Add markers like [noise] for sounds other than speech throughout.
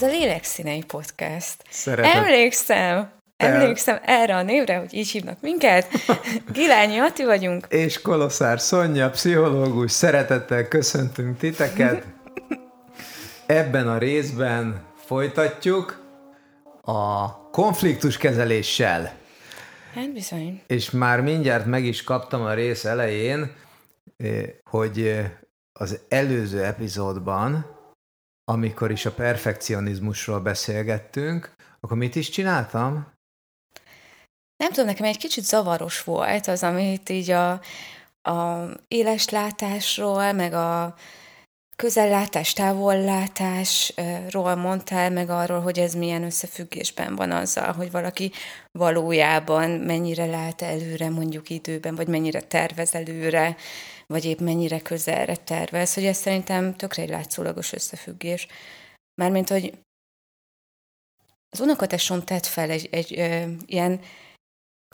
Ez a Lélekszínei Podcast. Szeretem. Emlékszem, emlékszem erre a névre, hogy így hívnak minket. [laughs] Gilányi Ati vagyunk. És Koloszár Szonya, pszichológus, szeretettel köszöntünk titeket. Ebben a részben folytatjuk a konfliktuskezeléssel. Hát bizony. És már mindjárt meg is kaptam a rész elején, eh, hogy eh, az előző epizódban, amikor is a perfekcionizmusról beszélgettünk, akkor mit is csináltam? Nem tudom, nekem egy kicsit zavaros volt az, amit így a, a éles látásról, meg a közellátás, távollátásról mondtál, meg arról, hogy ez milyen összefüggésben van azzal, hogy valaki valójában mennyire lát előre mondjuk időben, vagy mennyire tervez előre, vagy épp mennyire közelre tervez, hogy ez szerintem tökre egy látszólagos összefüggés. Mármint, hogy az unokatesom tett fel egy, egy ö, ilyen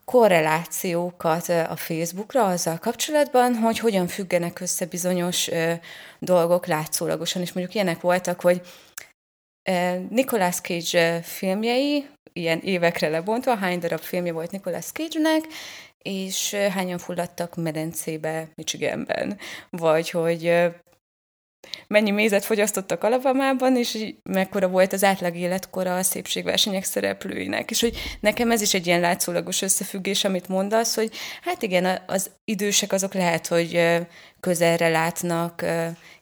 korrelációkat a Facebookra azzal kapcsolatban, hogy hogyan függenek össze bizonyos ö, dolgok látszólagosan, és mondjuk ilyenek voltak, hogy ö, Nicolas Cage filmjei, ilyen évekre lebontva, hány darab filmje volt Nicolas Cage-nek, és hányan fulladtak medencébe Michiganben, vagy hogy mennyi mézet fogyasztottak Alabamában, és mekkora volt az átlag életkora a szépségversenyek szereplőinek. És hogy nekem ez is egy ilyen látszólagos összefüggés, amit mondasz, hogy hát igen, az idősek azok lehet, hogy közelre látnak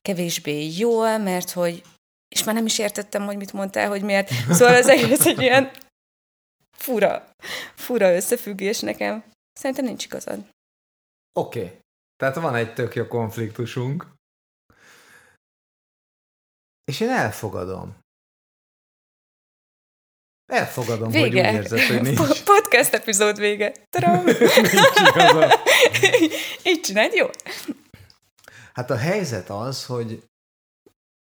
kevésbé jól, mert hogy és már nem is értettem, hogy mit mondtál, hogy miért. Szóval az egész egy ilyen [laughs] fura, fura összefüggés nekem. Szerintem nincs igazad. Oké. Okay. Tehát van egy tök jó konfliktusunk. És én elfogadom. Elfogadom, vége. hogy úgy érzed, hogy nincs. [laughs] Podcast epizód vége. [laughs] [laughs] Így csináld, jó? Hát a helyzet az, hogy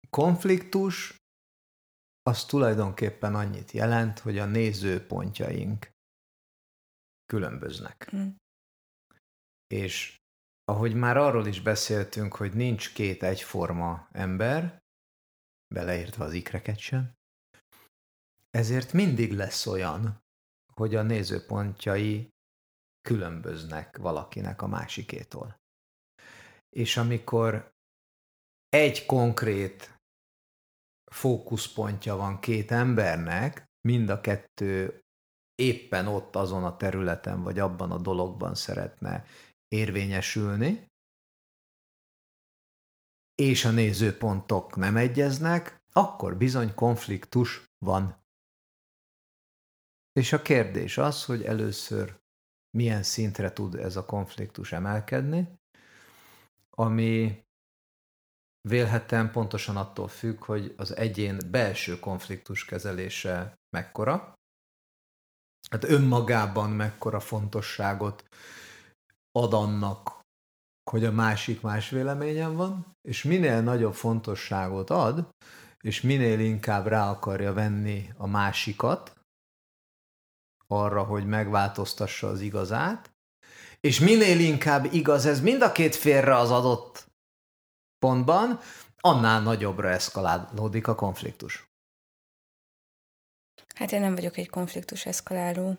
konfliktus az tulajdonképpen annyit jelent, hogy a nézőpontjaink különböznek. Mm. És ahogy már arról is beszéltünk, hogy nincs két egyforma ember, beleértve az ikreket sem, ezért mindig lesz olyan, hogy a nézőpontjai különböznek valakinek a másikétól. És amikor egy konkrét fókuszpontja van két embernek, mind a kettő éppen ott azon a területen, vagy abban a dologban szeretne érvényesülni, és a nézőpontok nem egyeznek, akkor bizony konfliktus van. És a kérdés az, hogy először milyen szintre tud ez a konfliktus emelkedni, ami vélhetően pontosan attól függ, hogy az egyén belső konfliktus kezelése mekkora, hát önmagában mekkora fontosságot ad annak, hogy a másik más véleményen van, és minél nagyobb fontosságot ad, és minél inkább rá akarja venni a másikat arra, hogy megváltoztassa az igazát, és minél inkább igaz ez mind a két félre az adott pontban, annál nagyobbra eszkalálódik a konfliktus. Hát én nem vagyok egy konfliktus eszkaláló.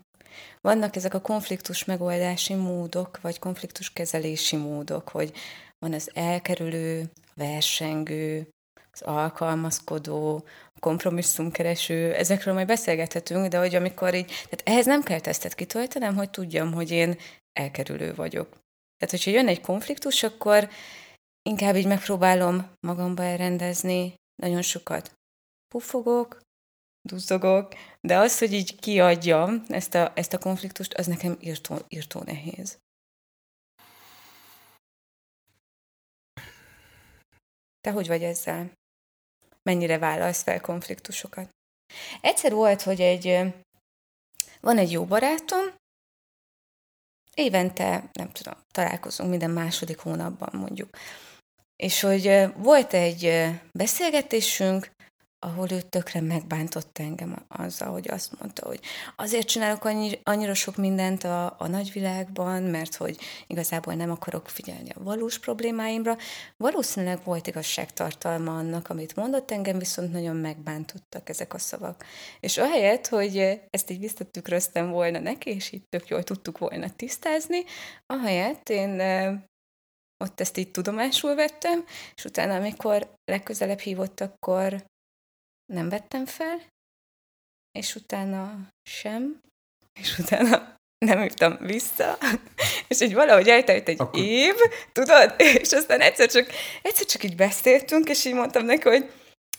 Vannak ezek a konfliktus megoldási módok, vagy konfliktus kezelési módok, hogy van az elkerülő, versengő, az alkalmazkodó, a kompromisszumkereső, ezekről majd beszélgethetünk, de hogy amikor így, tehát ehhez nem kell tesztet kitöltenem, hogy tudjam, hogy én elkerülő vagyok. Tehát, hogyha jön egy konfliktus, akkor inkább így megpróbálom magamba elrendezni, nagyon sokat puffogok, duzzogok, de az, hogy így kiadjam ezt a, ezt a konfliktust, az nekem írtó, írtó nehéz. Te hogy vagy ezzel? Mennyire vállalsz fel konfliktusokat? Egyszer volt, hogy egy, van egy jó barátom, évente, nem tudom, találkozunk minden második hónapban mondjuk. És hogy volt egy beszélgetésünk, ahol ő tökre megbántott engem azzal, hogy azt mondta, hogy azért csinálok annyi, annyira sok mindent a, a nagyvilágban, mert hogy igazából nem akarok figyelni a valós problémáimra. Valószínűleg volt igazságtartalma annak, amit mondott, engem viszont nagyon megbántottak ezek a szavak. És ahelyett, hogy ezt így visszatükröztem volna neki, és így tök jól tudtuk volna tisztázni, ahelyett én ott ezt így tudomásul vettem, és utána, amikor legközelebb hívott, akkor nem vettem fel, és utána sem, és utána nem írtam vissza, [laughs] és így valahogy eltelt egy Akkor... év, tudod, és aztán egyszer csak, egyszer csak így beszéltünk, és így mondtam neki, hogy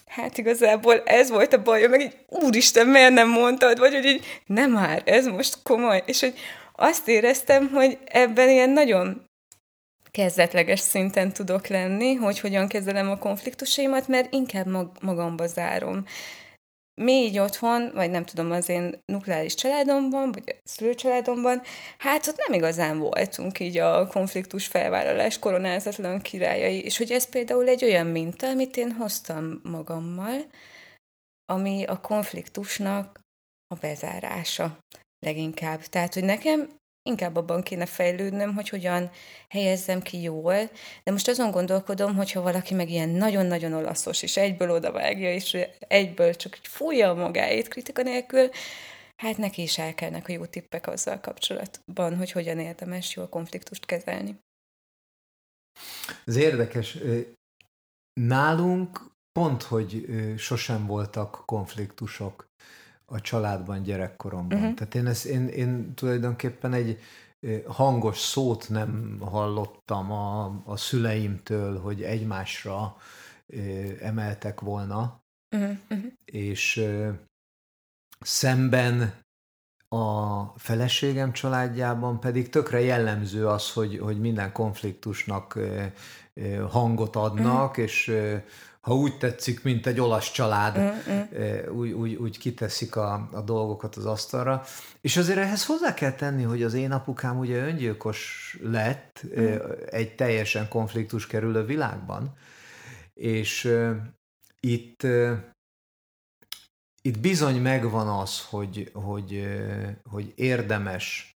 hát igazából ez volt a baj, meg így úristen, miért nem mondtad, vagy hogy így nem már, ez most komoly, és hogy azt éreztem, hogy ebben ilyen nagyon kezdetleges szinten tudok lenni, hogy hogyan kezelem a konfliktusaimat, mert inkább mag- magamba zárom. Mi így otthon, vagy nem tudom, az én nukleáris családomban, vagy a szülőcsaládomban, hát ott nem igazán voltunk így a konfliktus felvállalás koronázatlan királyai, és hogy ez például egy olyan minta, amit én hoztam magammal, ami a konfliktusnak a bezárása leginkább. Tehát, hogy nekem inkább abban kéne fejlődnöm, hogy hogyan helyezzem ki jól, de most azon gondolkodom, hogyha valaki meg ilyen nagyon-nagyon olaszos, és egyből odavágja, és egyből csak fújja magáét kritika nélkül, hát neki is elkelnek a jó tippek azzal kapcsolatban, hogy hogyan érdemes jól konfliktust kezelni. Ez érdekes. Nálunk pont, hogy sosem voltak konfliktusok a családban gyerekkoromban. Uh-huh. Tehát én, ezt, én, én tulajdonképpen egy hangos szót nem hallottam a, a szüleimtől, hogy egymásra emeltek volna, uh-huh. Uh-huh. és szemben a feleségem családjában pedig tökre jellemző az, hogy, hogy minden konfliktusnak hangot adnak, uh-huh. és ha úgy tetszik, mint egy olasz család, mm-hmm. úgy, úgy, úgy kiteszik a, a dolgokat az asztalra. És azért ehhez hozzá kell tenni, hogy az én apukám ugye öngyilkos lett mm. egy teljesen konfliktus kerülő világban, és uh, itt itt bizony megvan az, hogy, hogy, hogy érdemes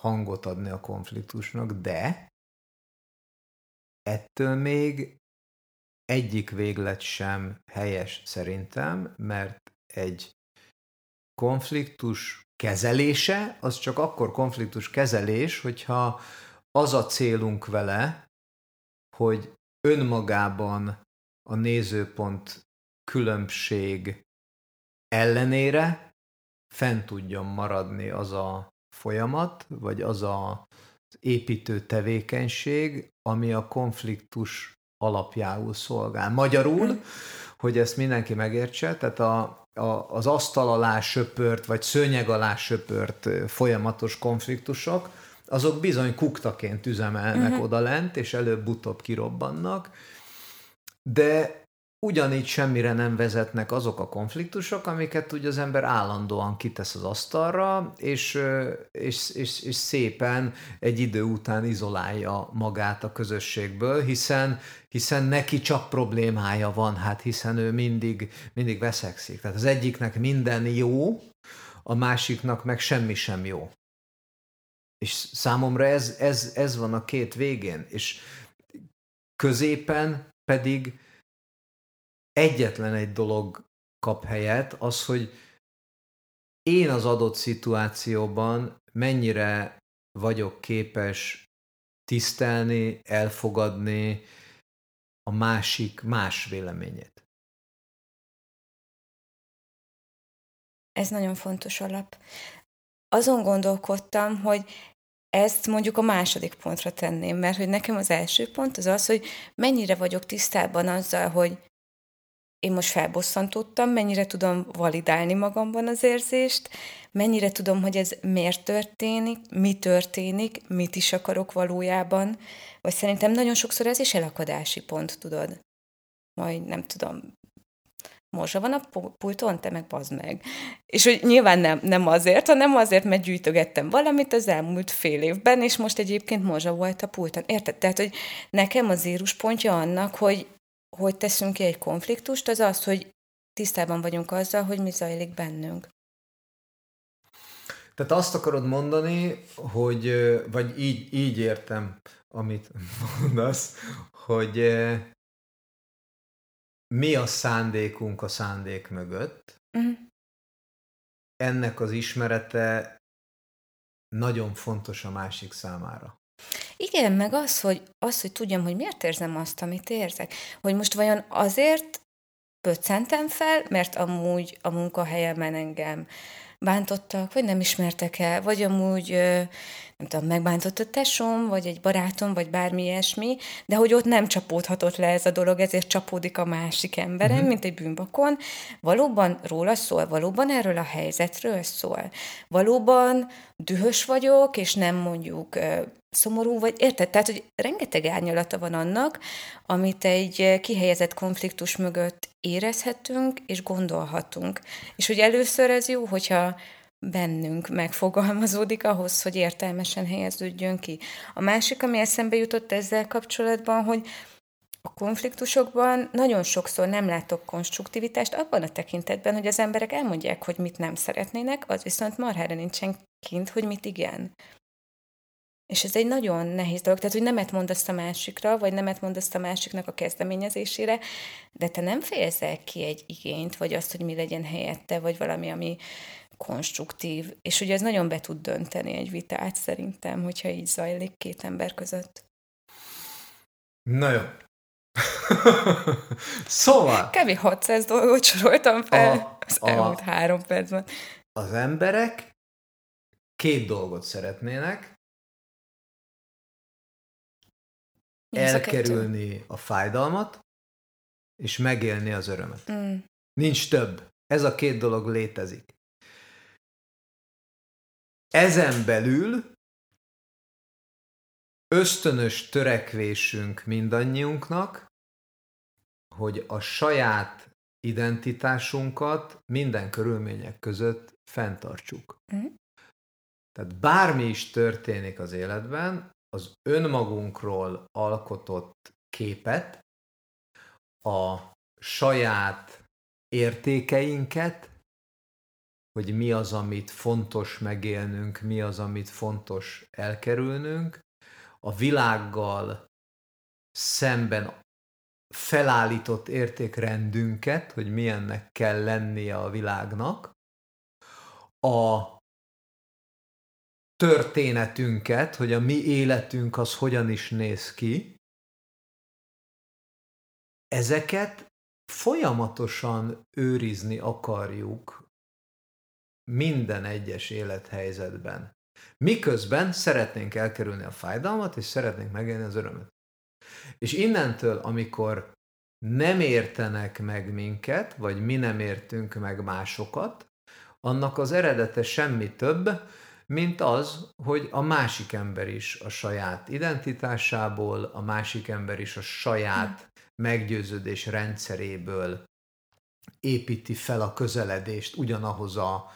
hangot adni a konfliktusnak, de ettől még egyik véglet sem helyes szerintem, mert egy konfliktus kezelése, az csak akkor konfliktus kezelés, hogyha az a célunk vele, hogy önmagában a nézőpont különbség ellenére fent tudjon maradni az a folyamat, vagy az a építő tevékenység, ami a konfliktus alapjául szolgál. Magyarul, hm. hogy ezt mindenki megértse, tehát a, a, az asztal alá söpört, vagy szőnyeg alá söpört folyamatos konfliktusok, azok bizony kuktaként üzemelnek uh-huh. oda lent, és előbb-utóbb kirobbannak, de ugyanígy semmire nem vezetnek azok a konfliktusok, amiket ugye az ember állandóan kitesz az asztalra, és, és, és, és szépen egy idő után izolálja magát a közösségből, hiszen, hiszen neki csak problémája van, hát hiszen ő mindig, mindig veszekszik. Tehát az egyiknek minden jó, a másiknak meg semmi sem jó. És számomra ez, ez, ez van a két végén, és középen pedig egyetlen egy dolog kap helyet, az, hogy én az adott szituációban mennyire vagyok képes tisztelni, elfogadni a másik más véleményét. Ez nagyon fontos alap. Azon gondolkodtam, hogy ezt mondjuk a második pontra tenném, mert hogy nekem az első pont az az, hogy mennyire vagyok tisztában azzal, hogy én most felbosszantottam, mennyire tudom validálni magamban az érzést, mennyire tudom, hogy ez miért történik, mi történik, mit is akarok valójában, vagy szerintem nagyon sokszor ez is elakadási pont, tudod. Majd nem tudom, morzsa van a pulton, te meg bazd meg. És hogy nyilván nem, nem azért, hanem azért, mert gyűjtögettem valamit az elmúlt fél évben, és most egyébként morzsa volt a pulton. Érted? Tehát, hogy nekem az pontja annak, hogy hogy teszünk ki egy konfliktust, az az, hogy tisztában vagyunk azzal, hogy mi zajlik bennünk. Tehát azt akarod mondani, hogy, vagy így, így értem, amit mondasz, hogy mi a szándékunk a szándék mögött, uh-huh. ennek az ismerete nagyon fontos a másik számára. Igen, meg az, hogy, az, hogy tudjam, hogy miért érzem azt, amit érzek. Hogy most vajon azért pöccentem fel, mert amúgy a munkahelyemen engem bántottak, vagy nem ismertek el, vagy amúgy nem tudom, megbántott a tesom, vagy egy barátom, vagy bármi ilyesmi, de hogy ott nem csapódhatott le ez a dolog, ezért csapódik a másik emberem, uh-huh. mint egy bűnbakon. Valóban róla szól, valóban erről a helyzetről szól. Valóban dühös vagyok, és nem mondjuk szomorú, vagy érted? Tehát, hogy rengeteg árnyalata van annak, amit egy kihelyezett konfliktus mögött érezhetünk és gondolhatunk. És hogy először ez jó, hogyha bennünk megfogalmazódik ahhoz, hogy értelmesen helyeződjön ki. A másik, ami eszembe jutott ezzel kapcsolatban, hogy a konfliktusokban nagyon sokszor nem látok konstruktivitást abban a tekintetben, hogy az emberek elmondják, hogy mit nem szeretnének, az viszont marhára nincsen kint, hogy mit igen. És ez egy nagyon nehéz dolog, tehát, hogy nemet mondasz a másikra, vagy nemet mondasz a másiknak a kezdeményezésére, de te nem fejezel ki egy igényt, vagy azt, hogy mi legyen helyette, vagy valami, ami konstruktív, és ugye ez nagyon be tud dönteni egy vitát szerintem, hogyha így zajlik két ember között. Na jó. [laughs] szóval... Kb. 600 dolgot soroltam fel a, az a, elmúlt három percben. Az emberek két dolgot szeretnének. Mi elkerülni a, a fájdalmat, és megélni az örömet. Mm. Nincs több. Ez a két dolog létezik. Ezen belül ösztönös törekvésünk mindannyiunknak, hogy a saját identitásunkat minden körülmények között fenntartsuk. Mm. Tehát bármi is történik az életben, az önmagunkról alkotott képet, a saját értékeinket, hogy mi az, amit fontos megélnünk, mi az, amit fontos elkerülnünk, a világgal szemben felállított értékrendünket, hogy milyennek kell lennie a világnak, a történetünket, hogy a mi életünk az hogyan is néz ki, ezeket folyamatosan őrizni akarjuk minden egyes élethelyzetben. Miközben szeretnénk elkerülni a fájdalmat, és szeretnénk megélni az örömöt. És innentől, amikor nem értenek meg minket, vagy mi nem értünk meg másokat, annak az eredete semmi több, mint az, hogy a másik ember is a saját identitásából, a másik ember is a saját meggyőződés rendszeréből építi fel a közeledést ugyanahoz a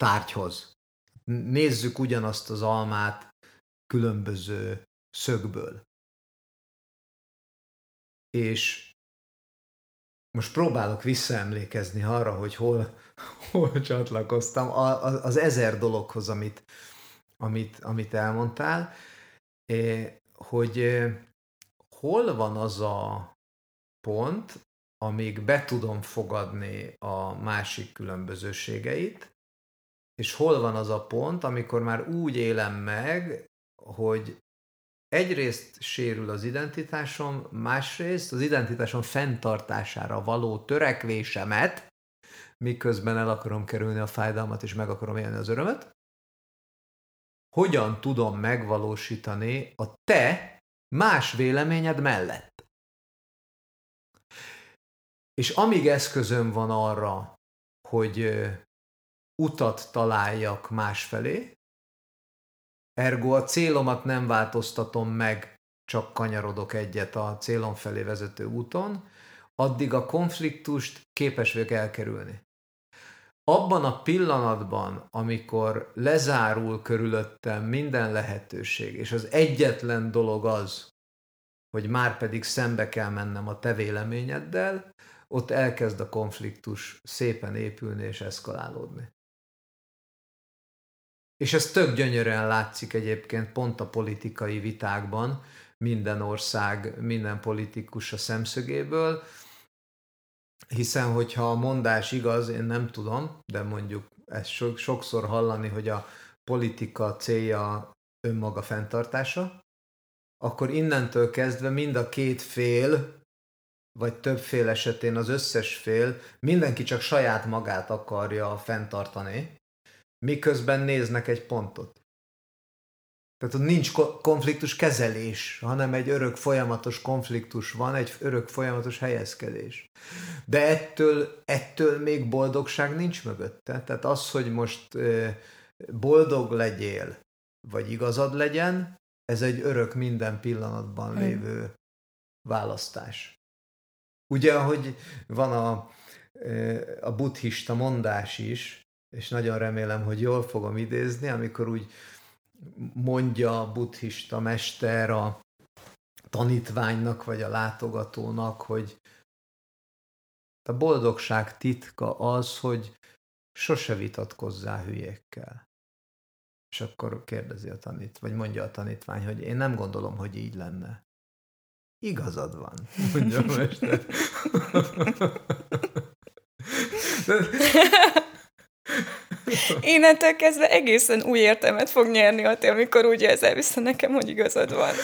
tárgyhoz. Nézzük ugyanazt az almát különböző szögből. És most próbálok visszaemlékezni arra, hogy hol, [laughs] hol csatlakoztam, a, az ezer dologhoz, amit, amit, amit elmondtál, hogy hol van az a pont, amíg be tudom fogadni a másik különbözőségeit, és hol van az a pont, amikor már úgy élem meg, hogy egyrészt sérül az identitásom, másrészt az identitásom fenntartására való törekvésemet, miközben el akarom kerülni a fájdalmat, és meg akarom élni az örömet, hogyan tudom megvalósítani a te más véleményed mellett. És amíg eszközöm van arra, hogy utat találjak másfelé, ergo a célomat nem változtatom meg, csak kanyarodok egyet a célom felé vezető úton, addig a konfliktust képes vagyok elkerülni. Abban a pillanatban, amikor lezárul körülöttem minden lehetőség, és az egyetlen dolog az, hogy már pedig szembe kell mennem a te véleményeddel, ott elkezd a konfliktus szépen épülni és eszkalálódni. És ez tök gyönyörűen látszik egyébként pont a politikai vitákban, minden ország, minden politikus a szemszögéből, hiszen hogyha a mondás igaz, én nem tudom, de mondjuk ezt sokszor hallani, hogy a politika célja önmaga fenntartása, akkor innentől kezdve mind a két fél, vagy több fél esetén az összes fél, mindenki csak saját magát akarja fenntartani, miközben néznek egy pontot. Tehát ott nincs konfliktus kezelés, hanem egy örök folyamatos konfliktus van, egy örök folyamatos helyezkedés. De ettől, ettől még boldogság nincs mögötte. Tehát az, hogy most boldog legyél, vagy igazad legyen, ez egy örök minden pillanatban lévő választás. Ugye, ahogy van a, a buddhista mondás is, és nagyon remélem, hogy jól fogom idézni, amikor úgy mondja a buddhista mester a tanítványnak vagy a látogatónak, hogy a boldogság titka az, hogy sose vitatkozzál hülyékkel. És akkor kérdezi a tanít, vagy mondja a tanítvány, hogy én nem gondolom, hogy így lenne. Igazad van, mondja a mester. [laughs] [laughs] Innentől kezdve egészen új értelmet fog nyerni a te, amikor úgy érzel vissza nekem, hogy igazad van. [laughs]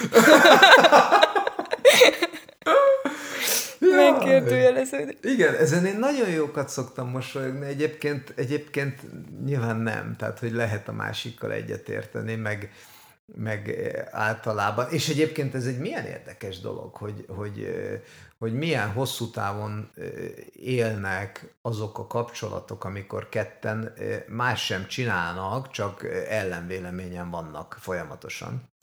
Megkérdőjeleződik. Igen, ezen én nagyon jókat szoktam mosolyogni, egyébként, egyébként nyilván nem, tehát hogy lehet a másikkal egyetérteni, meg, meg általában, és egyébként ez egy milyen érdekes dolog, hogy, hogy, hogy milyen hosszú távon élnek azok a kapcsolatok, amikor ketten más sem csinálnak, csak ellenvéleményen vannak folyamatosan.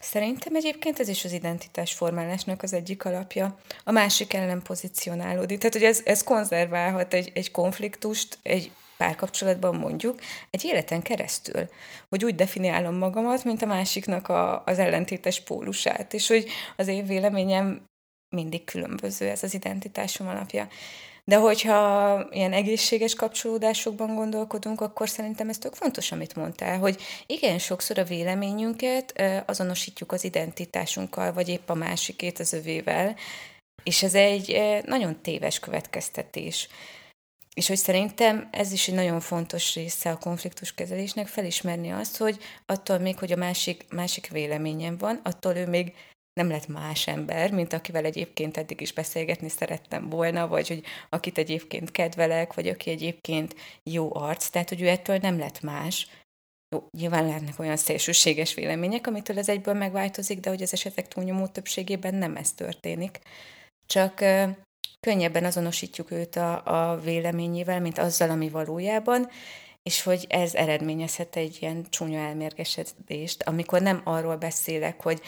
Szerintem egyébként ez is az identitás formálásnak az egyik alapja. A másik ellen pozícionálódik. Tehát, hogy ez, ez konzerválhat egy, egy konfliktust, egy párkapcsolatban mondjuk, egy életen keresztül. Hogy úgy definiálom magamat, mint a másiknak a, az ellentétes pólusát. És hogy az én véleményem mindig különböző, ez az identitásom alapja. De hogyha ilyen egészséges kapcsolódásokban gondolkodunk, akkor szerintem ez tök fontos, amit mondtál, hogy igen, sokszor a véleményünket azonosítjuk az identitásunkkal, vagy épp a másikét az övével, és ez egy nagyon téves következtetés. És hogy szerintem ez is egy nagyon fontos része a konfliktuskezelésnek, felismerni azt, hogy attól még, hogy a másik, másik véleményem van, attól ő még nem lett más ember, mint akivel egyébként eddig is beszélgetni szerettem volna, vagy hogy akit egyébként kedvelek, vagy aki egyébként jó arc, tehát hogy ő ettől nem lett más. Jó, nyilván lehetnek olyan szélsőséges vélemények, amitől ez egyből megváltozik, de hogy az esetek túlnyomó többségében nem ez történik. Csak könnyebben azonosítjuk őt a, a véleményével, mint azzal, ami valójában, és hogy ez eredményezhet egy ilyen csúnya elmérgesedést, amikor nem arról beszélek, hogy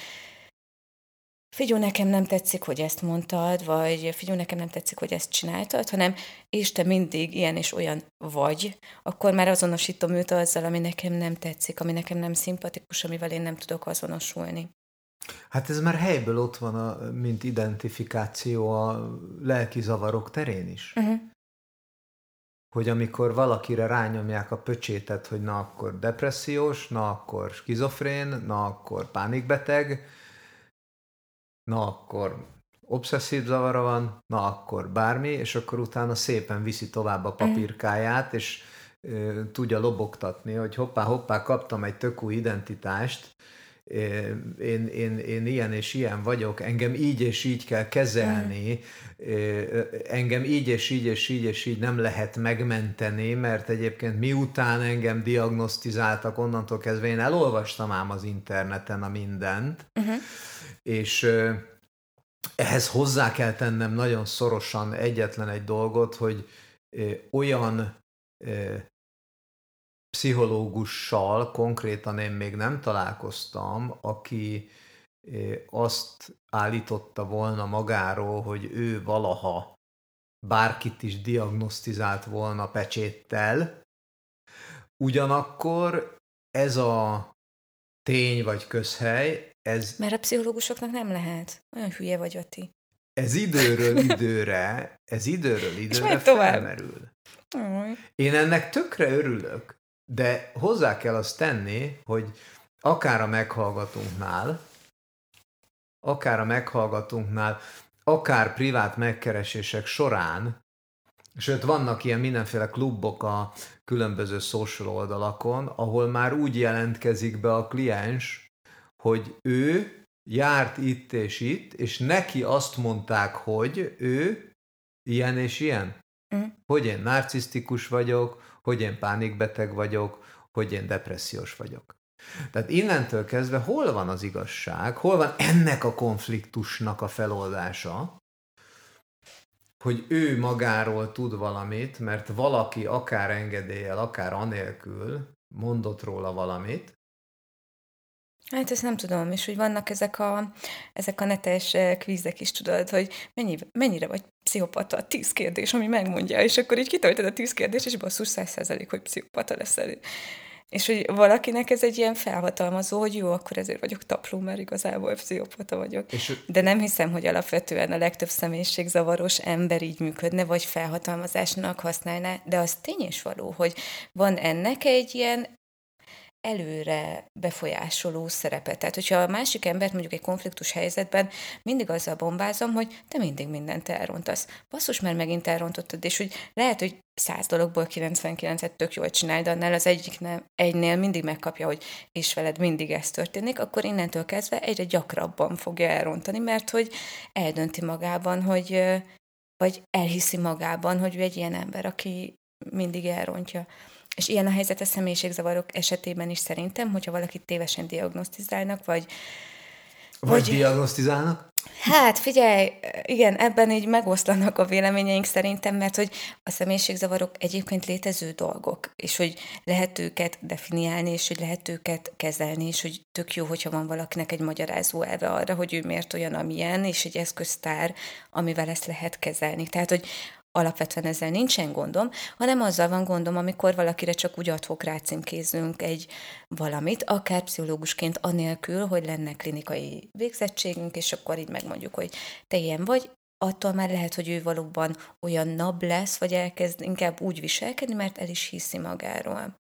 figyú, nekem nem tetszik, hogy ezt mondtad, vagy figyú, nekem nem tetszik, hogy ezt csináltad, hanem és te mindig ilyen és olyan vagy, akkor már azonosítom őt azzal, ami nekem nem tetszik, ami nekem nem szimpatikus, amivel én nem tudok azonosulni. Hát ez már helyből ott van, a, mint identifikáció a lelki zavarok terén is. Uh-huh. Hogy amikor valakire rányomják a pöcsétet, hogy na akkor depressziós, na akkor skizofrén, na akkor pánikbeteg, na akkor obszesszív zavara van, na akkor bármi, és akkor utána szépen viszi tovább a papírkáját, és ö, tudja lobogtatni, hogy hoppá, hoppá, kaptam egy tök új identitást, én, én, én ilyen és ilyen vagyok, engem így és így kell kezelni, engem így és így és így és így nem lehet megmenteni, mert egyébként miután engem diagnosztizáltak, onnantól kezdve én elolvastam ám az interneten a mindent, uh-huh. És ehhez hozzá kell tennem nagyon szorosan egyetlen egy dolgot, hogy olyan pszichológussal konkrétan én még nem találkoztam, aki azt állította volna magáról, hogy ő valaha bárkit is diagnosztizált volna pecséttel. Ugyanakkor ez a tény vagy közhely ez... Mert a pszichológusoknak nem lehet. Olyan hülye vagy, Ati. ez időről időre, ez időről [laughs] időre felmerül. Én ennek tökre örülök, de hozzá kell azt tenni, hogy akár a meghallgatónknál, akár a meghallgatónknál, akár privát megkeresések során, sőt vannak ilyen mindenféle klubok a különböző social oldalakon, ahol már úgy jelentkezik be a kliens, hogy ő járt itt és itt, és neki azt mondták, hogy ő ilyen és ilyen. Mm. Hogy én narcisztikus vagyok, hogy én pánikbeteg vagyok, hogy én depressziós vagyok. Tehát innentől kezdve hol van az igazság, hol van ennek a konfliktusnak a feloldása, hogy ő magáról tud valamit, mert valaki akár engedéllyel, akár anélkül mondott róla valamit, Hát ezt nem tudom, és hogy vannak ezek a, ezek a netes eh, kvízek is, tudod, hogy mennyi, mennyire vagy pszichopata tíz kérdés, ami megmondja, és akkor így kitöltöd a tíz kérdés, és basszus száz százalék, hogy pszichopata leszel. És hogy valakinek ez egy ilyen felhatalmazó, hogy jó, akkor ezért vagyok tapró, mert igazából pszichopata vagyok. És De nem hiszem, hogy alapvetően a legtöbb személyiségzavaros ember így működne, vagy felhatalmazásnak használná, de az tény és való, hogy van ennek egy ilyen előre befolyásoló szerepet. Tehát, hogyha a másik embert mondjuk egy konfliktus helyzetben mindig azzal bombázom, hogy te mindig mindent elrontasz. Basszus, mert megint elrontottad, és hogy lehet, hogy száz dologból 99-et tök jól csinál, de annál az egyiknél, egynél mindig megkapja, hogy és veled mindig ez történik, akkor innentől kezdve egyre gyakrabban fogja elrontani, mert hogy eldönti magában, hogy vagy elhiszi magában, hogy ő egy ilyen ember, aki mindig elrontja. És ilyen a helyzet a személyiségzavarok esetében is szerintem, hogyha valakit tévesen diagnosztizálnak, vagy vagy, vagy diagnosztizálnak? Hát figyelj, igen, ebben így megoszlanak a véleményeink szerintem, mert hogy a személyiségzavarok egyébként létező dolgok, és hogy lehet őket definiálni, és hogy lehet őket kezelni, és hogy tök jó, hogyha van valakinek egy magyarázó elve arra, hogy ő miért olyan, amilyen, és egy eszköztár, amivel ezt lehet kezelni. Tehát, hogy alapvetően ezzel nincsen gondom, hanem azzal van gondom, amikor valakire csak úgy adhok rácímkézünk egy valamit, akár pszichológusként anélkül, hogy lenne klinikai végzettségünk, és akkor így megmondjuk, hogy te ilyen vagy, attól már lehet, hogy ő valóban olyan nab lesz, vagy elkezd inkább úgy viselkedni, mert el is hiszi magáról.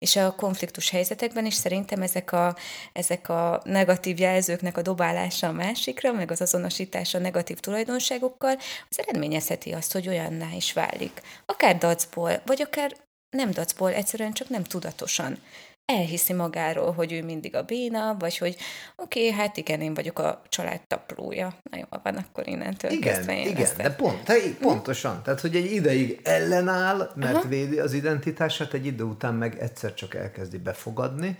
És a konfliktus helyzetekben is szerintem ezek a, ezek a negatív jelzőknek a dobálása a másikra, meg az azonosítása a negatív tulajdonságokkal, az eredményezheti azt, hogy olyanná is válik. Akár dacból, vagy akár nem dacból, egyszerűen csak nem tudatosan elhiszi magáról, hogy ő mindig a béna, vagy hogy oké, okay, hát igen, én vagyok a család taplója. Na jó, van, akkor innentől igen, kezdve én Igen, de pont, te, pontosan. Tehát, hogy egy ideig ellenáll, mert Aha. védi az identitását, egy idő után meg egyszer csak elkezdi befogadni,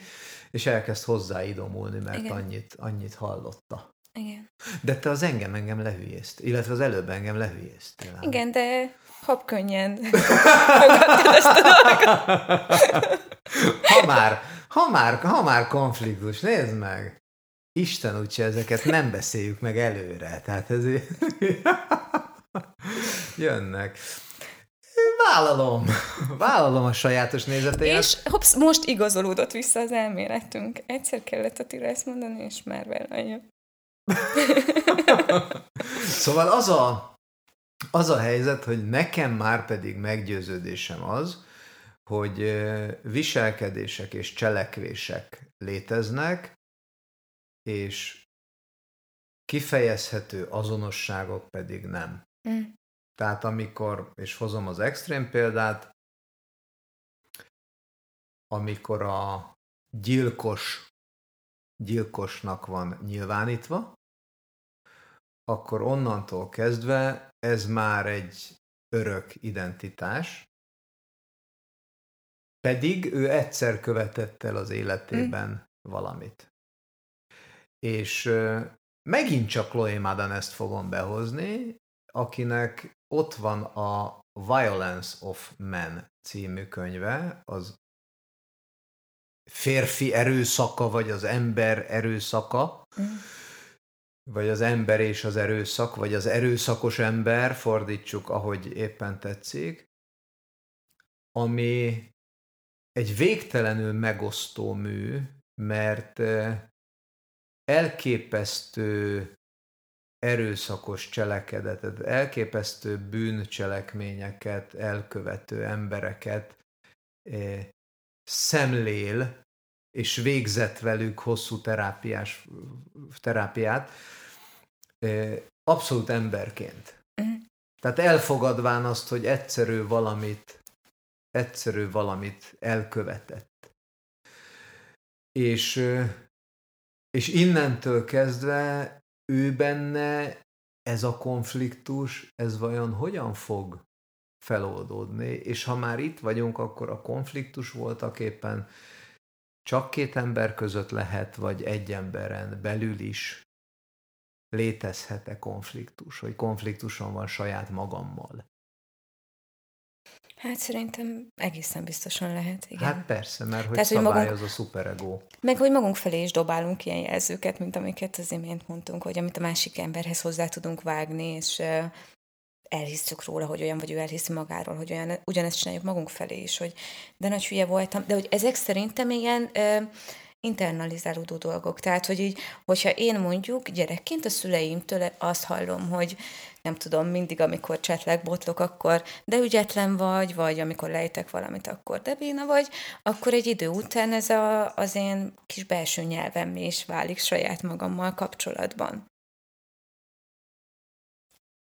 és elkezd hozzáidomulni, mert igen. annyit, annyit hallotta. Igen. De te az engem engem lehülyézt, illetve az előbb engem lehülyéztél. Igen, de habkönnyen fogadtad ezt a [laughs] ha már, ha már, ha már konfliktus, nézd meg! Isten úgyse ezeket nem beszéljük meg előre, tehát ez [laughs] jönnek. Vállalom. Vállalom a sajátos nézetét. És hopsz, most igazolódott vissza az elméletünk. Egyszer kellett a tire ezt mondani, és már vállalja. [laughs] szóval az a, az a helyzet, hogy nekem már pedig meggyőződésem az, hogy viselkedések és cselekvések léteznek, és kifejezhető azonosságok pedig nem. Mm. Tehát amikor, és hozom az extrém példát, amikor a gyilkos gyilkosnak van nyilvánítva, akkor onnantól kezdve ez már egy örök identitás, pedig ő egyszer követett el az életében mm. valamit. És megint csak Chloe Madan ezt fogom behozni, akinek ott van a Violence of Men című könyve, az férfi erőszaka, vagy az ember erőszaka, mm. Vagy az ember és az erőszak, vagy az erőszakos ember, fordítsuk, ahogy éppen tetszik, ami egy végtelenül megosztó mű, mert elképesztő erőszakos cselekedetet, elképesztő bűncselekményeket elkövető embereket szemlél, és végzett velük hosszú terápiás, terápiát, abszolút emberként. Uh-huh. Tehát elfogadván azt, hogy egyszerű valamit, egyszerű valamit elkövetett. És, és innentől kezdve ő benne ez a konfliktus, ez vajon hogyan fog feloldódni, és ha már itt vagyunk, akkor a konfliktus voltak éppen csak két ember között lehet, vagy egy emberen belül is létezhet-e konfliktus, hogy konfliktuson van saját magammal. Hát szerintem egészen biztosan lehet, igen. Hát persze, mert hogy Tehát, szabályoz hogy magunk, a szuperego. Meg hogy magunk felé is dobálunk ilyen jelzőket, mint amiket az imént mondtunk, hogy amit a másik emberhez hozzá tudunk vágni, és elhisszük róla, hogy olyan, vagy ő elhiszi magáról, hogy olyan, ugyanezt csináljuk magunk felé is, hogy de nagy hülye voltam, de hogy ezek szerintem ilyen internalizálódó dolgok. Tehát, hogy így, hogyha én mondjuk gyerekként a szüleimtől azt hallom, hogy nem tudom, mindig, amikor csetlek, botlok, akkor de ügyetlen vagy, vagy amikor lejtek valamit, akkor de béna vagy, akkor egy idő után ez a, az én kis belső nyelvem is válik saját magammal kapcsolatban.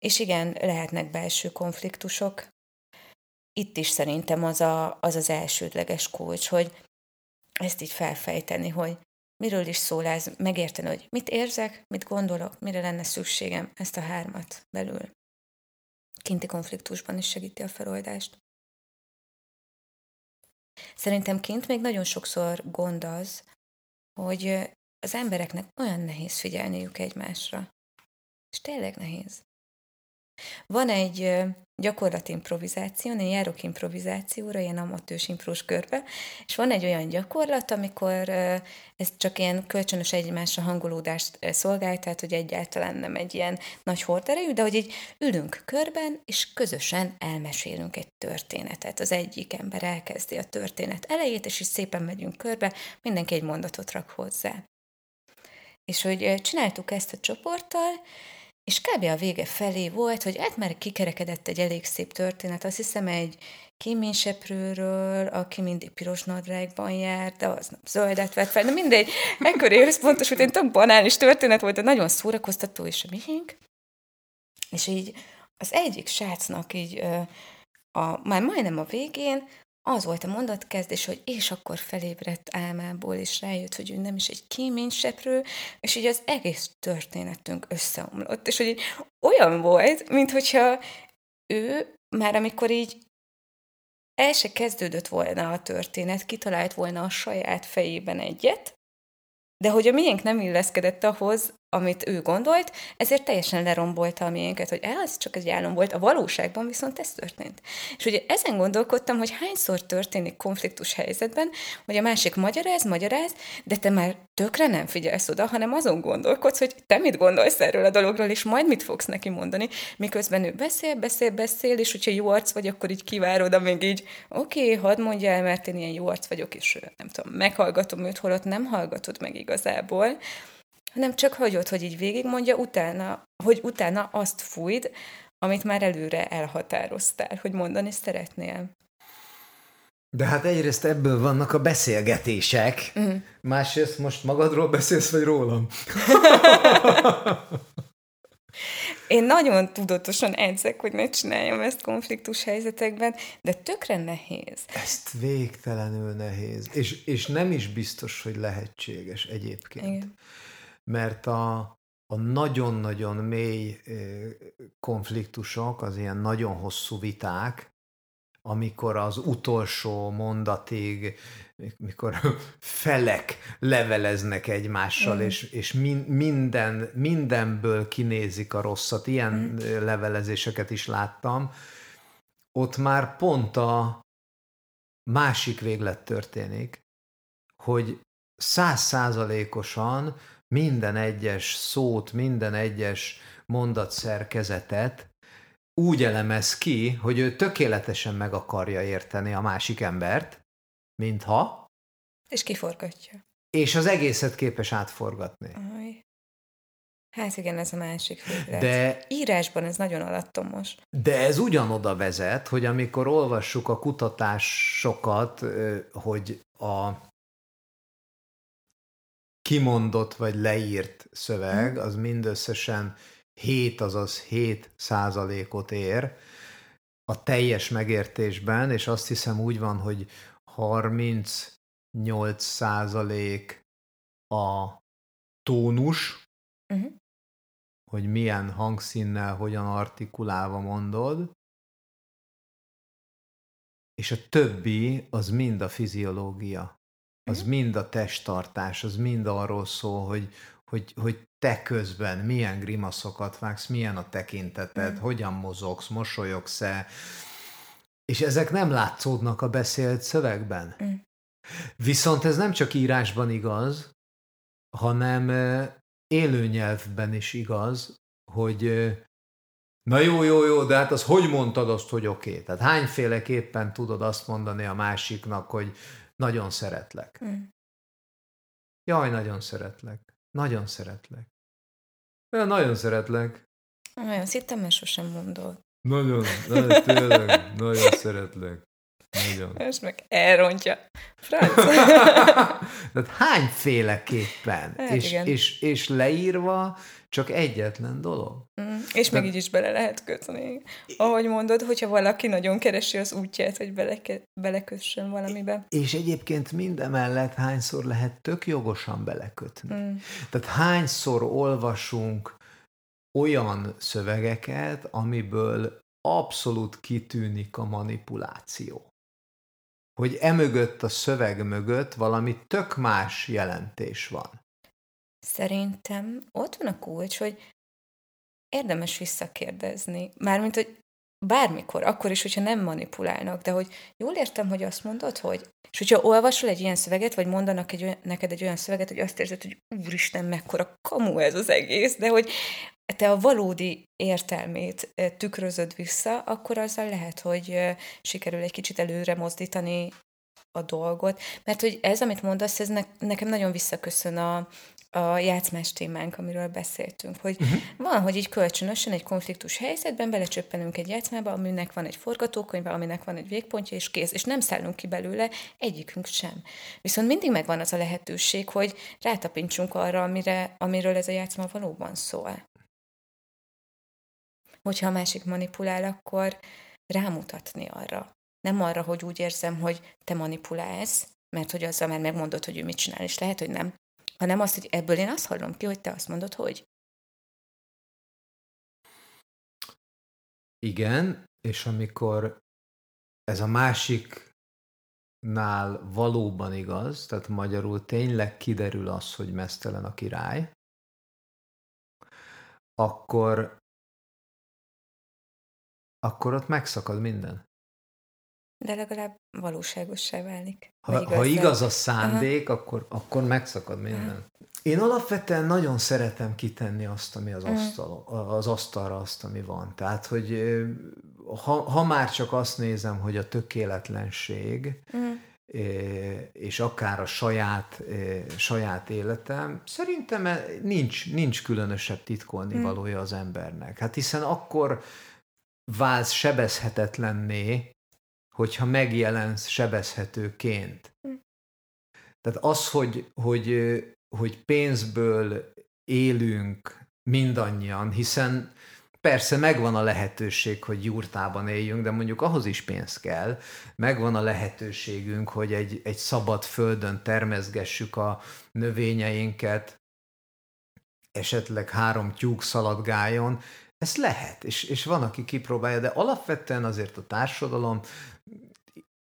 És igen, lehetnek belső konfliktusok. Itt is szerintem az a, az, az elsődleges kulcs, hogy ezt így felfejteni, hogy miről is szól ez, megérteni, hogy mit érzek, mit gondolok, mire lenne szükségem, ezt a hármat belül. Kinti konfliktusban is segíti a feloldást. Szerintem kint még nagyon sokszor gond az, hogy az embereknek olyan nehéz figyelniük egymásra. És tényleg nehéz. Van egy gyakorlati improvizáció, én járok improvizációra, ilyen amatős imprós körbe, és van egy olyan gyakorlat, amikor ez csak ilyen kölcsönös egymásra hangolódást szolgál, tehát hogy egyáltalán nem egy ilyen nagy horderejű, de hogy így ülünk körben, és közösen elmesélünk egy történetet. Az egyik ember elkezdi a történet elejét, és is szépen megyünk körbe, mindenki egy mondatot rak hozzá. És hogy csináltuk ezt a csoporttal, és kb. a vége felé volt, hogy hát már kikerekedett egy elég szép történet, azt hiszem egy kéményseprőről, aki mindig piros nadrágban járt, de az nem zöldet vett fel, de mindegy, ekkor összpontosult, én tök banális történet volt, de nagyon szórakoztató és a mihénk. És így az egyik srácnak így a, már majdnem a végén az volt a mondatkezdés, hogy és akkor felébredt álmából, és rájött, hogy ő nem is egy kéményseprő, és így az egész történetünk összeomlott. És hogy olyan volt, mintha ő már amikor így el se kezdődött volna a történet, kitalált volna a saját fejében egyet, de hogy a miénk nem illeszkedett ahhoz, amit ő gondolt, ezért teljesen lerombolta a miénket, hogy ez csak egy álom volt, a valóságban viszont ez történt. És ugye ezen gondolkodtam, hogy hányszor történik konfliktus helyzetben, hogy a másik magyaráz, magyaráz, de te már tökre nem figyelsz oda, hanem azon gondolkodsz, hogy te mit gondolsz erről a dologról, és majd mit fogsz neki mondani, miközben ő beszél, beszél, beszél, és hogyha jó arc vagy, akkor így kivárod, amíg így, oké, okay, hadd mondja el, mert én ilyen jó arc vagyok, és nem tudom, meghallgatom őt, holott nem hallgatod meg igazából, hanem csak hagyod, hogy így végigmondja, utána, hogy utána azt fújd, amit már előre elhatároztál, hogy mondani szeretnél. De hát egyrészt ebből vannak a beszélgetések, mm. másrészt most magadról beszélsz, vagy rólam? [laughs] Én nagyon tudatosan edzek, hogy ne csináljam ezt konfliktus helyzetekben, de tökre nehéz. Ezt végtelenül nehéz. És, és nem is biztos, hogy lehetséges egyébként. Igen mert a, a nagyon-nagyon mély konfliktusok, az ilyen nagyon hosszú viták, amikor az utolsó mondatig, mikor [laughs] felek leveleznek egymással, mm. és, és min, minden, mindenből kinézik a rosszat, ilyen mm. levelezéseket is láttam, ott már pont a másik véglet történik, hogy százszázalékosan minden egyes szót, minden egyes mondatszerkezetet úgy elemez ki, hogy ő tökéletesen meg akarja érteni a másik embert, mintha... És kiforgatja. És az egészet képes átforgatni. Aj. Hát igen, ez a másik véglet. De, Írásban ez nagyon alattomos. de ez ugyanoda vezet, hogy amikor olvassuk a kutatásokat, hogy a kimondott vagy leírt szöveg, az mindösszesen 7, azaz 7 százalékot ér. A teljes megértésben, és azt hiszem úgy van, hogy 38 százalék a tónus, Uh-huh. hogy milyen hangszínnel, hogyan artikulálva mondod, és a többi az mind a fiziológia, az Mhm. mind a testtartás, az mind arról szól, hogy, hogy, hogy te közben milyen grimaszokat vágsz, milyen a tekinteted, Mhm. hogyan mozogsz, mosolyogsz-e, és ezek nem látszódnak a beszélt szövegben. Mm. Viszont ez nem csak írásban igaz, hanem ö, élő nyelvben is igaz, hogy na jó, jó, jó, de hát az hogy mondtad azt, hogy oké? Okay? Tehát hányféleképpen tudod azt mondani a másiknak, hogy nagyon szeretlek? Mm. Jaj, nagyon szeretlek. Nagyon szeretlek. Ja, nagyon szeretlek. Olyan, azt hittem, mert sosem mondod. Nagyon, nagyon, tényleg, nagyon [laughs] szeretlek. Nagyon. És meg elrontja. Franc. [laughs] Tehát hányféleképpen? Hát és, igen. és, és leírva csak egyetlen dolog. Mm, és még így is bele lehet kötni. Ahogy mondod, hogyha valaki nagyon keresi az útját, hogy beleke, belekössön valamibe. És egyébként mindemellett hányszor lehet tök jogosan belekötni. Mm. Tehát hányszor olvasunk olyan szövegeket, amiből abszolút kitűnik a manipuláció. Hogy emögött a szöveg mögött valami tök más jelentés van. Szerintem ott van a kulcs, hogy érdemes visszakérdezni. Mármint, hogy bármikor, akkor is, hogyha nem manipulálnak, de hogy jól értem, hogy azt mondod, hogy és hogyha olvasol egy ilyen szöveget, vagy mondanak egy neked egy olyan szöveget, hogy azt érzed, hogy úristen, mekkora kamu ez az egész, de hogy te a valódi értelmét eh, tükrözöd vissza, akkor azzal lehet, hogy eh, sikerül egy kicsit előre mozdítani a dolgot. Mert hogy ez, amit mondasz, ez ne, nekem nagyon visszaköszön a, a játszmás témánk, amiről beszéltünk, hogy uh-huh. van, hogy így kölcsönösen egy konfliktus helyzetben belecsöppenünk egy játszmába, aminek van egy forgatókönyve, aminek van egy végpontja, és kész, és nem szállunk ki belőle egyikünk sem. Viszont mindig megvan az a lehetőség, hogy rátapintsunk arra, amire, amiről ez a játszma valóban szól. Hogyha a másik manipulál, akkor rámutatni arra. Nem arra, hogy úgy érzem, hogy te manipulálsz, mert hogy azzal már megmondod, hogy ő mit csinál, és lehet, hogy nem, hanem azt, hogy ebből én azt hallom ki, hogy te azt mondod, hogy. Igen, és amikor ez a másiknál valóban igaz, tehát magyarul tényleg kiderül az, hogy mesztelen a király, akkor akkor ott megszakad minden. De legalább valóságossá válik. Ha, ha igaz a szándék, akkor, akkor megszakad minden. Én alapvetően nagyon szeretem kitenni azt, ami az, asztal, az asztalra, azt, ami van. Tehát, hogy ha, ha már csak azt nézem, hogy a tökéletlenség, Mm. és akár a saját, saját életem, szerintem e- nincs, nincs különösebb titkolni Mm. valója az embernek. Hát hiszen akkor válsz sebezhetetlenné, hogyha megjelensz sebezhetőként. Hm. Tehát az, hogy, hogy, hogy pénzből élünk mindannyian, hiszen persze megvan a lehetőség, hogy jurtában éljünk, de mondjuk ahhoz is pénz kell. Megvan a lehetőségünk, hogy egy, egy szabad földön termeszgessük a növényeinket, esetleg három tyúk szaladgáljon, ez lehet, és, és van, aki kipróbálja, de alapvetően azért a társadalom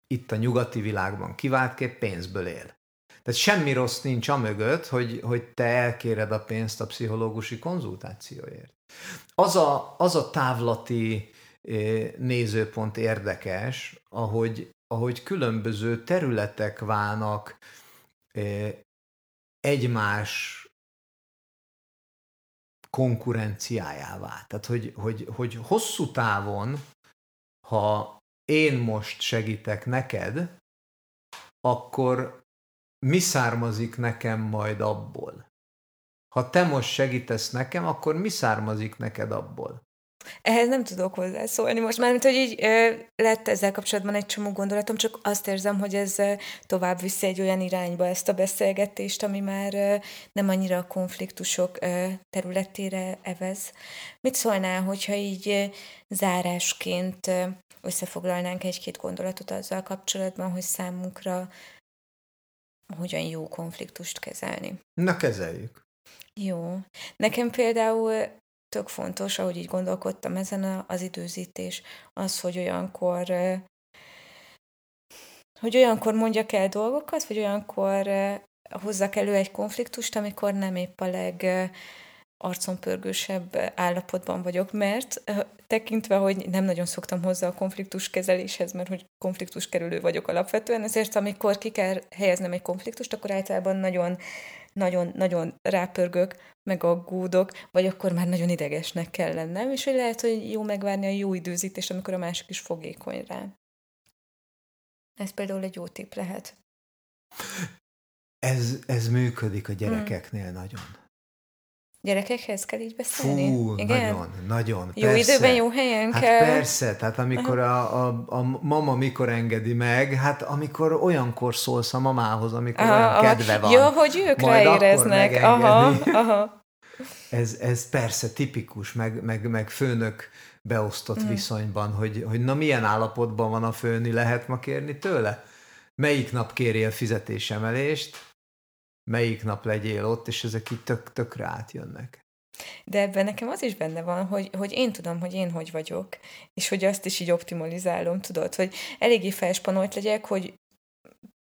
itt a nyugati világban kiváltképp pénzből él. Tehát semmi rossz nincs amögött, hogy, hogy te elkéred a pénzt a pszichológusi konzultációért. Az a, az a távlati eh, nézőpont érdekes, ahogy, ahogy különböző területek válnak eh, egymás konkurenciájává. Tehát, hogy, hogy, hogy hosszú távon, ha én most segítek neked, akkor mi származik nekem majd abból? Ha te most segítesz nekem, akkor mi származik neked abból? Ehhez nem tudok hozzászólni most már, mint hogy így ö, lett ezzel kapcsolatban egy csomó gondolatom, csak azt érzem, hogy ez ö, tovább viszi egy olyan irányba ezt a beszélgetést, ami már ö, nem annyira a konfliktusok ö, területére evez. Mit szólnál, hogyha így ö, zárásként ö, összefoglalnánk egy-két gondolatot azzal kapcsolatban, hogy számunkra hogyan jó konfliktust kezelni? Na, kezeljük. Jó. Nekem például tök fontos, ahogy így gondolkodtam ezen az időzítés, az, hogy olyankor hogy olyankor mondjak el dolgokat, vagy olyankor hozzak elő egy konfliktust, amikor nem épp a leg arcompörgősebb állapotban vagyok, mert tekintve, hogy nem nagyon szoktam hozzá a konfliktus kezeléshez, mert hogy konfliktus kerülő vagyok alapvetően, ezért amikor ki kell helyeznem egy konfliktust, akkor általában nagyon nagyon, nagyon rápörgök, meg aggódok, vagy akkor már nagyon idegesnek kell lennem, és hogy lehet, hogy jó megvárni a jó időzítést, amikor a másik is fogékony rá. Ez például egy jó tipp lehet. Ez, ez működik a gyerekeknél hmm. nagyon. Gyerekekhez kell így beszélni? Fú, Igen? nagyon, nagyon. Jó persze. időben, jó helyen hát kell. persze, tehát amikor a, a, a mama mikor engedi meg, hát amikor olyankor szólsz a mamához, amikor aha, olyan aha. kedve van. Jó, hogy ők ráéreznek. Aha, aha. Ez, ez persze tipikus, meg, meg, meg főnök beosztott mm. viszonyban, hogy, hogy na milyen állapotban van a főni, lehet ma kérni tőle? Melyik nap kéri a fizetésemelést? Melyik nap legyél ott, és ezek így tök, tökre átjönnek. De ebben nekem az is benne van, hogy, hogy én tudom, hogy én hogy vagyok, és hogy azt is így optimalizálom, tudod, hogy eléggé felspanolt legyek, hogy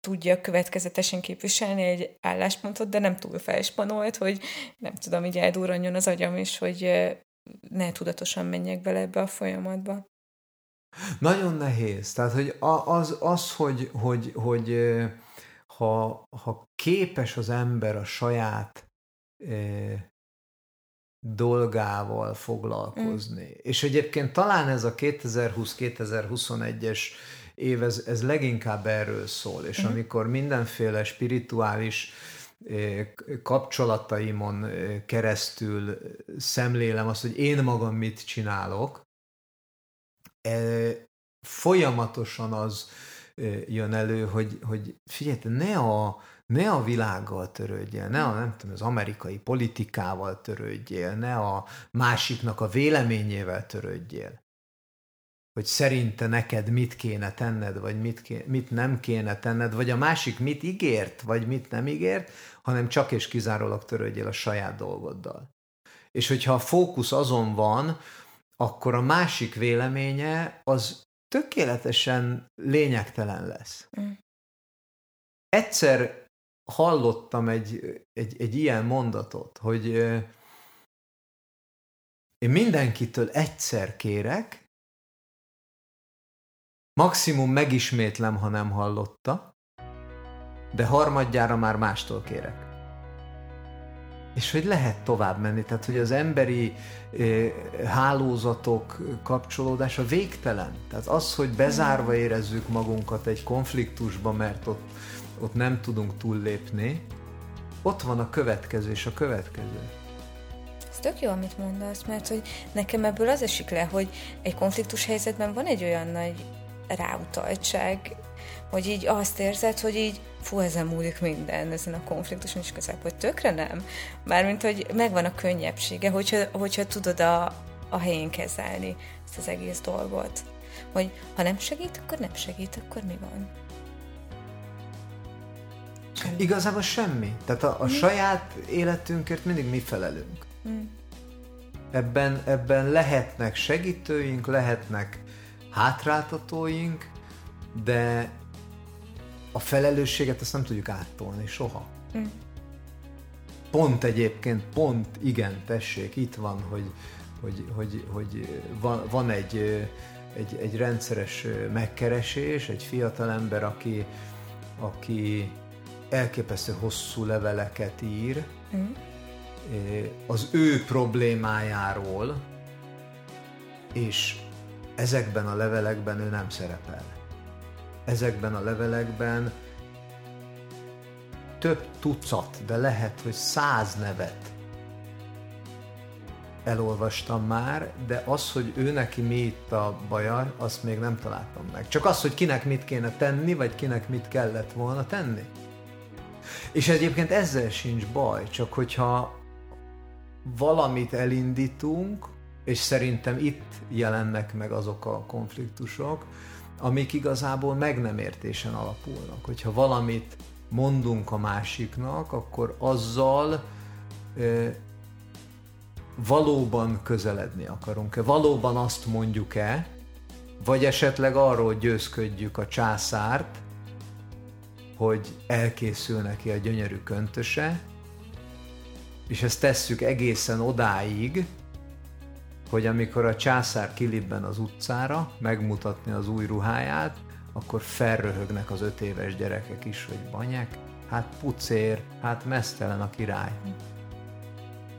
tudja következetesen képviselni egy álláspontot, de nem túl felspanolt, hogy nem tudom, így eldurranjon az agyam, és hogy ne tudatosan menjek bele ebbe a folyamatba. Nagyon nehéz. Tehát, hogy az, az hogy, hogy, hogy ha, ha képes az ember a saját e, dolgával foglalkozni, mm. és egyébként talán ez a 2020-2021-es év, ez, ez leginkább erről szól, és mm. amikor mindenféle spirituális kapcsolataimon keresztül szemlélem azt, hogy én magam mit csinálok, folyamatosan az jön elő, hogy, hogy figyelj, ne a, ne a világgal törődjél, ne a, nem tudom, az amerikai politikával törődjél, ne a másiknak a véleményével törődjél. Hogy szerinte neked mit kéne tenned, vagy mit, kéne, mit nem kéne tenned, vagy a másik mit ígért, vagy mit nem ígért, hanem csak és kizárólag törődjél a saját dolgoddal. És hogyha a fókusz azon van, akkor a másik véleménye az tökéletesen lényegtelen lesz. Mm. Egyszer hallottam egy, egy, egy ilyen mondatot, hogy én mindenkitől egyszer kérek, maximum megismétlem, ha nem hallotta, de harmadjára már mástól kérek és hogy lehet tovább menni, tehát hogy az emberi eh, hálózatok kapcsolódása végtelen. Tehát az, hogy bezárva érezzük magunkat egy konfliktusba, mert ott, ott nem tudunk túllépni, ott van a következő és a következő. Ez tök jó, amit mondasz, mert hogy nekem ebből az esik le, hogy egy konfliktus helyzetben van egy olyan nagy ráutaltság, hogy így azt érzed, hogy így fú, ezen múlik minden, ezen a konfliktuson, és igazából hogy tökre nem. Mármint, hogy megvan a könnyebbsége, hogyha, hogyha tudod a, a helyén kezelni ezt az egész dolgot. Hogy ha nem segít, akkor nem segít, akkor mi van? Igazából semmi. Tehát a, a saját életünkért mindig mi felelünk. Hmm. Ebben, ebben lehetnek segítőink, lehetnek hátráltatóink, de a felelősséget ezt nem tudjuk áttolni soha. Mm. Pont egyébként, pont igen, tessék, itt van, hogy, hogy, hogy, hogy van, van egy, egy, egy rendszeres megkeresés, egy fiatal ember, aki, aki elképesztő hosszú leveleket ír mm. az ő problémájáról, és ezekben a levelekben ő nem szerepel ezekben a levelekben több tucat, de lehet, hogy száz nevet elolvastam már, de az, hogy ő neki mi itt a baja, azt még nem találtam meg. Csak az, hogy kinek mit kéne tenni, vagy kinek mit kellett volna tenni. És egyébként ezzel sincs baj, csak hogyha valamit elindítunk, és szerintem itt jelennek meg azok a konfliktusok, amik igazából meg nem értésen alapulnak. Hogyha valamit mondunk a másiknak, akkor azzal valóban közeledni akarunk-e, valóban azt mondjuk-e, vagy esetleg arról győzködjük a császárt, hogy elkészül neki a gyönyörű köntöse, és ezt tesszük egészen odáig, hogy amikor a császár kilibben az utcára megmutatni az új ruháját, akkor felröhögnek az öt éves gyerekek is, hogy banyek, hát pucér, hát mesztelen a király.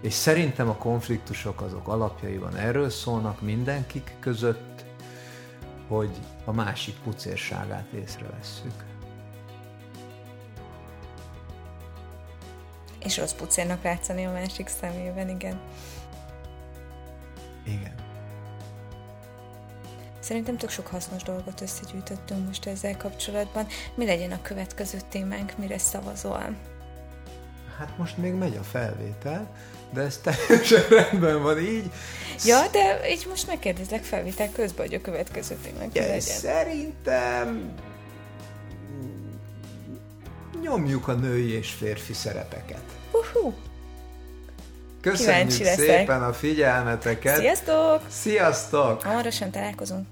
És szerintem a konfliktusok azok alapjaiban erről szólnak mindenkik között, hogy a másik pucérságát észrevesszük. És rossz pucérnak látszani a másik szemében, igen. Igen. Szerintem tök sok hasznos dolgot összegyűjtöttünk most ezzel kapcsolatban. Mi legyen a következő témánk, mire szavazol? Hát most még megy a felvétel, de ez teljesen [laughs] rendben van így. Ja, de így most megkérdezlek felvétel közben, hogy a következő témánk ja, legyen. Szerintem nyomjuk a női és férfi szerepeket. Uh-huh. Köszönjük szépen a figyelmeteket! Sziasztok! Sziasztok! Hamarosan találkozunk!